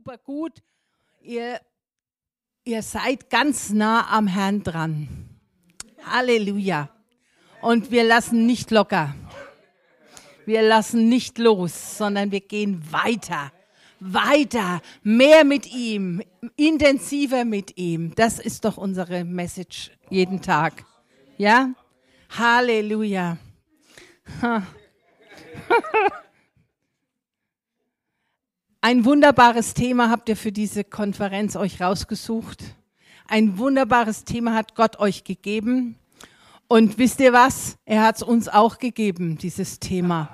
super gut. Ihr, ihr seid ganz nah am Herrn dran. Halleluja. Und wir lassen nicht locker. Wir lassen nicht los, sondern wir gehen weiter. Weiter, mehr mit ihm, intensiver mit ihm. Das ist doch unsere Message jeden Tag. Ja? Halleluja. Ein wunderbares Thema habt ihr für diese Konferenz euch rausgesucht. Ein wunderbares Thema hat Gott euch gegeben. Und wisst ihr was? Er hat es uns auch gegeben, dieses Thema.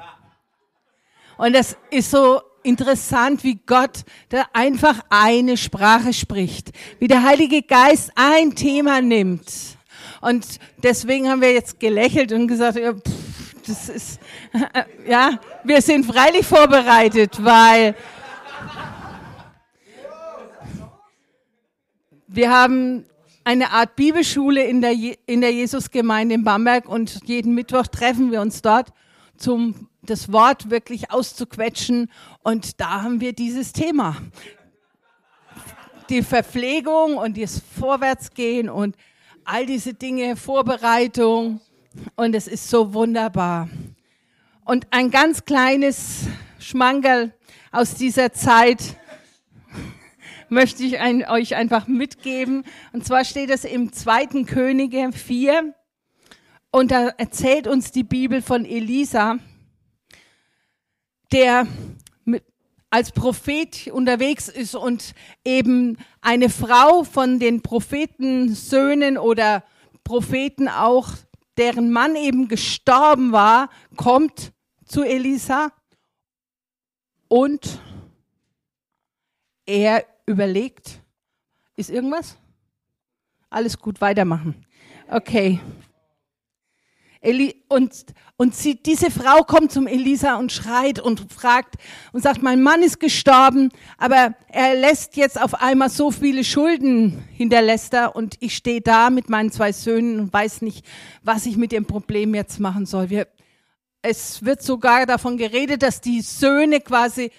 Und es ist so interessant, wie Gott da einfach eine Sprache spricht. Wie der Heilige Geist ein Thema nimmt. Und deswegen haben wir jetzt gelächelt und gesagt, ja, pff, das ist, ja, wir sind freilich vorbereitet, weil Wir haben eine Art Bibelschule in der, Je in der Jesusgemeinde in Bamberg und jeden Mittwoch treffen wir uns dort, um das Wort wirklich auszuquetschen. Und da haben wir dieses Thema. Die Verpflegung und das Vorwärtsgehen und all diese Dinge, Vorbereitung. Und es ist so wunderbar. Und ein ganz kleines Schmankerl aus dieser Zeit möchte ich ein, euch einfach mitgeben. Und zwar steht es im zweiten Könige 4. Und da erzählt uns die Bibel von Elisa, der mit, als Prophet unterwegs ist und eben eine Frau von den Prophetensöhnen oder Propheten auch, deren Mann eben gestorben war, kommt zu Elisa und er überlegt, ist irgendwas? Alles gut, weitermachen. Okay. Eli und, und sie, diese Frau kommt zum Elisa und schreit und fragt und sagt, mein Mann ist gestorben, aber er lässt jetzt auf einmal so viele Schulden hinterlässt er und ich stehe da mit meinen zwei Söhnen und weiß nicht, was ich mit dem Problem jetzt machen soll. Wir, es wird sogar davon geredet, dass die Söhne quasi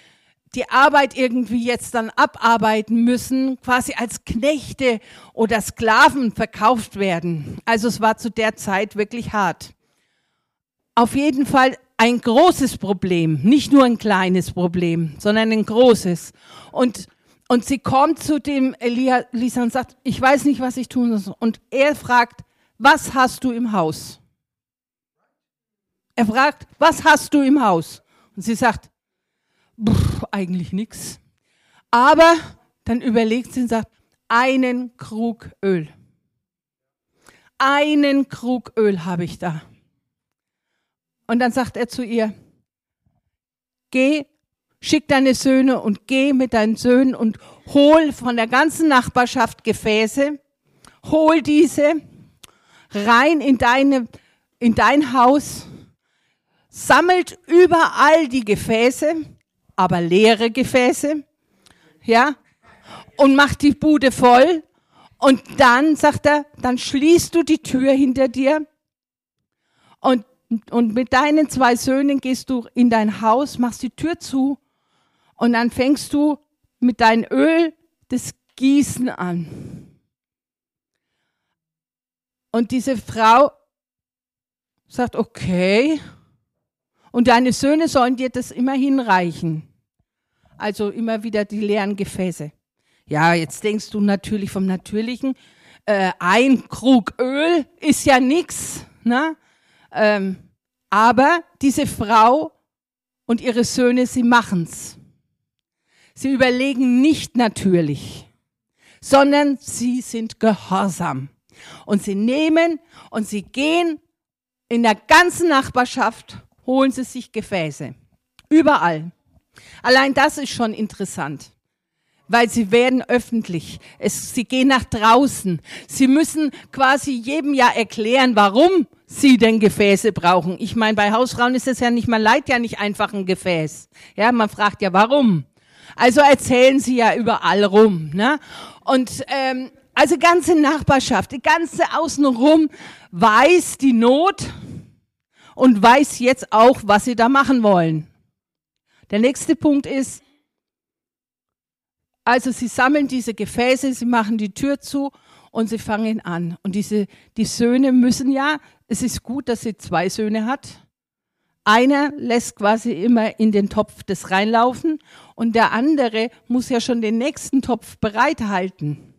die Arbeit irgendwie jetzt dann abarbeiten müssen, quasi als Knechte oder Sklaven verkauft werden. Also es war zu der Zeit wirklich hart. Auf jeden Fall ein großes Problem, nicht nur ein kleines Problem, sondern ein großes. Und, und sie kommt zu dem Elisa und sagt, ich weiß nicht, was ich tun soll. Und er fragt, was hast du im Haus? Er fragt, was hast du im Haus? Und sie sagt, eigentlich nichts. Aber dann überlegt sie und sagt, einen Krug Öl. Einen Krug Öl habe ich da. Und dann sagt er zu ihr, geh, schick deine Söhne und geh mit deinen Söhnen und hol von der ganzen Nachbarschaft Gefäße, hol diese rein in deine, in dein Haus, sammelt überall die Gefäße, aber leere Gefäße, ja, und macht die Bude voll. Und dann, sagt er, dann schließt du die Tür hinter dir und, und mit deinen zwei Söhnen gehst du in dein Haus, machst die Tür zu und dann fängst du mit deinem Öl das Gießen an. Und diese Frau sagt, okay, und deine Söhne sollen dir das immer hinreichen. Also immer wieder die leeren Gefäße. Ja, jetzt denkst du natürlich vom Natürlichen. Äh, ein Krug Öl ist ja nix, ne? Ähm, aber diese Frau und ihre Söhne, sie machen's. Sie überlegen nicht natürlich, sondern sie sind gehorsam. Und sie nehmen und sie gehen in der ganzen Nachbarschaft, holen sie sich Gefäße. Überall. Allein das ist schon interessant, weil sie werden öffentlich. Es, sie gehen nach draußen. Sie müssen quasi jedem Jahr erklären, warum sie denn Gefäße brauchen. Ich meine, bei Hausfrauen ist es ja nicht, man leiht ja nicht einfach ein Gefäß. Ja, man fragt ja, warum. Also erzählen sie ja überall rum. Ne? Und ähm, also ganze Nachbarschaft, die ganze Außenrum weiß die Not und weiß jetzt auch, was sie da machen wollen. Der nächste Punkt ist, also sie sammeln diese Gefäße, sie machen die Tür zu und sie fangen an. Und diese, die Söhne müssen ja, es ist gut, dass sie zwei Söhne hat. Einer lässt quasi immer in den Topf das reinlaufen und der andere muss ja schon den nächsten Topf bereithalten.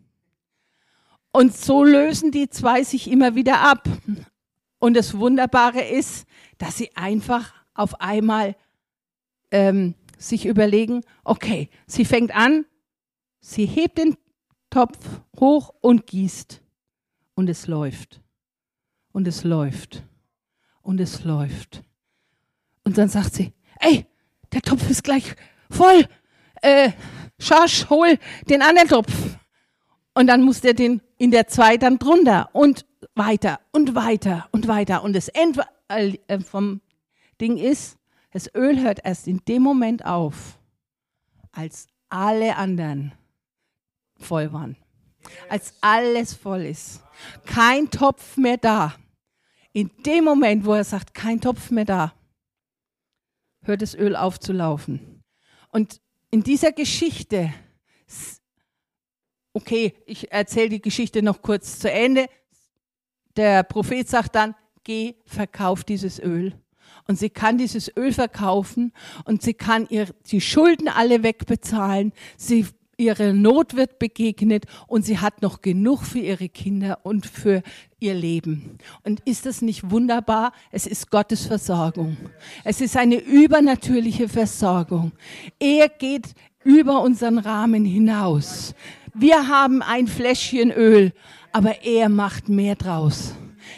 Und so lösen die zwei sich immer wieder ab. Und das Wunderbare ist, dass sie einfach auf einmal ähm, sich überlegen, okay, sie fängt an, sie hebt den Topf hoch und gießt. Und es läuft. Und es läuft. Und es läuft. Und dann sagt sie, ey, der Topf ist gleich voll. Äh, Schorsch, hol den anderen Topf. Und dann muss der den in der zwei dann drunter und weiter und weiter und weiter. Und das Ende äh, vom Ding ist, das Öl hört erst in dem Moment auf, als alle anderen voll waren. Als alles voll ist. Kein Topf mehr da. In dem Moment, wo er sagt, kein Topf mehr da, hört das Öl auf zu laufen. Und in dieser Geschichte, okay, ich erzähle die Geschichte noch kurz zu Ende. Der Prophet sagt dann, geh, verkauf dieses Öl und sie kann dieses Öl verkaufen und sie kann ihr die Schulden alle wegbezahlen. Sie ihre Not wird begegnet und sie hat noch genug für ihre Kinder und für ihr Leben. Und ist das nicht wunderbar? Es ist Gottes Versorgung. Es ist eine übernatürliche Versorgung. Er geht über unseren Rahmen hinaus. Wir haben ein Fläschchen Öl, aber er macht mehr draus.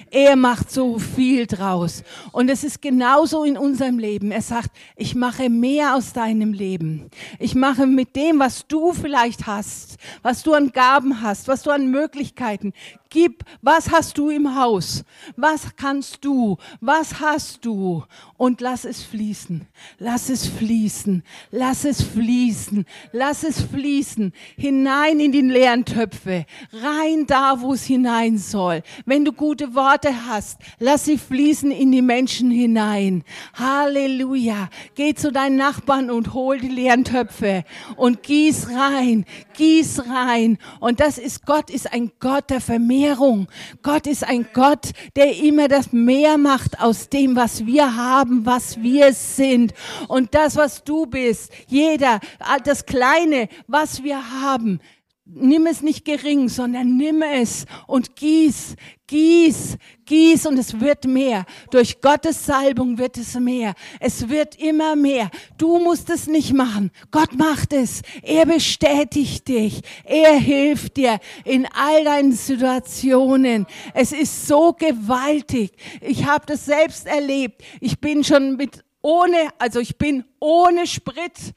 Er macht so viel draus. Und es ist genauso in unserem Leben. Er sagt, ich mache mehr aus deinem Leben. Ich mache mit dem, was du vielleicht hast, was du an Gaben hast, was du an Möglichkeiten, Gib, was hast du im Haus? Was kannst du? Was hast du? Und lass es fließen. Lass es fließen. Lass es fließen. Lass es fließen. Hinein in die leeren Töpfe. Rein da, wo es hinein soll. Wenn du gute Worte hast, lass sie fließen in die Menschen hinein. Halleluja. Geh zu deinen Nachbarn und hol die leeren Töpfe und gieß rein. Gieß rein. Und das ist Gott, ist ein Gott der Vermehrung. Vermehrung. Gott ist ein Gott, der immer das Mehr macht aus dem, was wir haben, was wir sind. Und das, was du bist, jeder, das Kleine, was wir haben, nimm es nicht gering, sondern nimm es und gieß, gieß, gieß und es wird mehr. Durch Gottes Salbung wird es mehr. Es wird immer mehr. Du musst es nicht machen. Gott macht es. Er bestätigt dich. Er hilft dir in all deinen Situationen. Es ist so gewaltig. Ich habe das selbst erlebt. Ich bin schon mit ohne, also ich bin ohne Sprit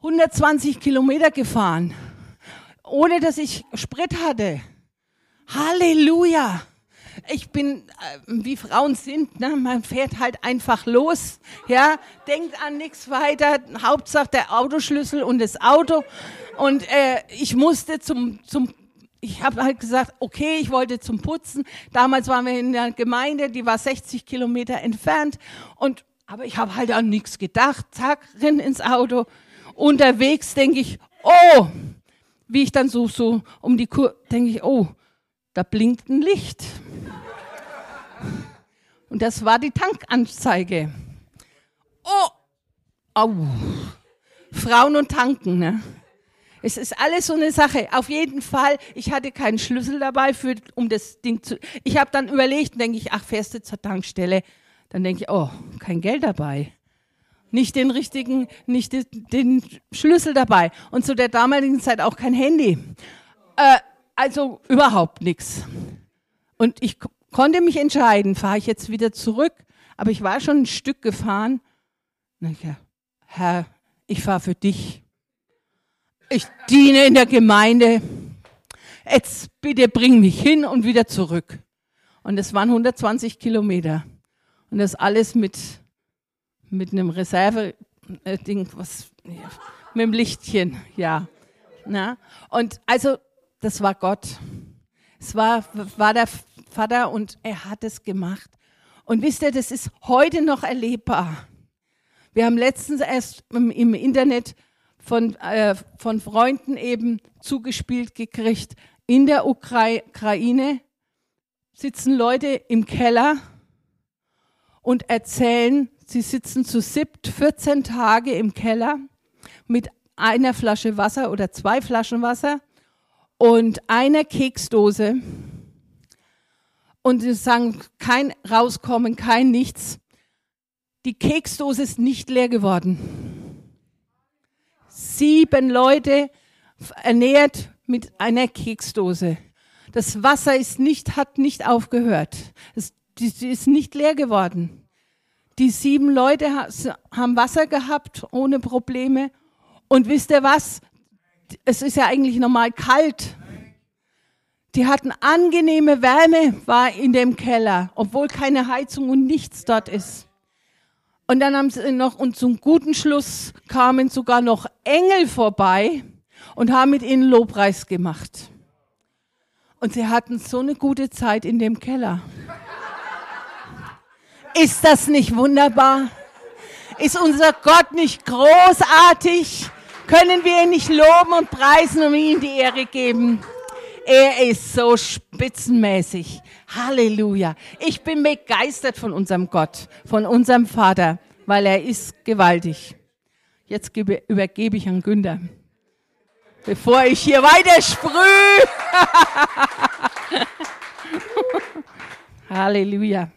120 Kilometer gefahren ohne dass ich Sprit hatte. Halleluja. Ich bin, äh, wie Frauen sind, ne? man fährt halt einfach los, ja, denkt an nichts weiter, Hauptsache der Autoschlüssel und das Auto. Und äh, ich musste zum, zum ich habe halt gesagt, okay, ich wollte zum Putzen. Damals waren wir in der Gemeinde, die war 60 Kilometer entfernt. Und, aber ich habe halt an nichts gedacht. Zack, renn ins Auto. Unterwegs denke ich, oh, wie ich dann so, so um die Kur, denke ich, oh, da blinkt ein Licht. Und das war die Tankanzeige. Oh, au. Frauen und Tanken, ne? Es ist alles so eine Sache. Auf jeden Fall, ich hatte keinen Schlüssel dabei, für, um das Ding zu. Ich habe dann überlegt, denke ich, ach, fährst du zur Tankstelle? Dann denke ich, oh, kein Geld dabei nicht den richtigen, nicht den, Schlüssel dabei und zu der damaligen Zeit auch kein Handy. Äh, also überhaupt nichts. Und ich konnte mich entscheiden, fahre ich jetzt wieder zurück, aber ich war schon ein Stück gefahren. Herr, ich fahre für dich. Ich diene in der Gemeinde. Jetzt bitte bring mich hin und wieder zurück. Und es waren 120 Kilometer. Und das alles mit mit einem Reserve-Ding, was, ja, mit dem Lichtchen, ja. Na? Und also, das war Gott. Es war, war der Vater und er hat es gemacht. Und wisst ihr, das ist heute noch erlebbar. Wir haben letztens erst im, im Internet von, äh, von Freunden eben zugespielt gekriegt. In der Ukraine sitzen Leute im Keller und erzählen, sie sitzen zu siebt 14 Tage im Keller mit einer Flasche Wasser oder zwei Flaschen Wasser und einer Keksdose. Und sie sagen, kein Rauskommen, kein Nichts. Die Keksdose ist nicht leer geworden. Sieben Leute ernährt mit einer Keksdose. Das Wasser ist nicht, hat nicht aufgehört. Es ist nicht leer geworden. Die sieben Leute haben Wasser gehabt ohne Probleme. Und wisst ihr was? Es ist ja eigentlich normal kalt. Die hatten angenehme Wärme, war in dem Keller, obwohl keine Heizung und nichts dort ist. Und dann haben sie noch, und zum guten Schluss kamen sogar noch Engel vorbei und haben mit ihnen Lobpreis gemacht. Und sie hatten so eine gute Zeit in dem Keller. Ist das nicht wunderbar? Ist unser Gott nicht großartig? Können wir ihn nicht loben und preisen und ihm die Ehre geben? Er ist so spitzenmäßig. Halleluja. Ich bin begeistert von unserem Gott, von unserem Vater, weil er ist gewaltig. Jetzt übergebe ich an Günther, bevor ich hier weiter sprühe. Halleluja.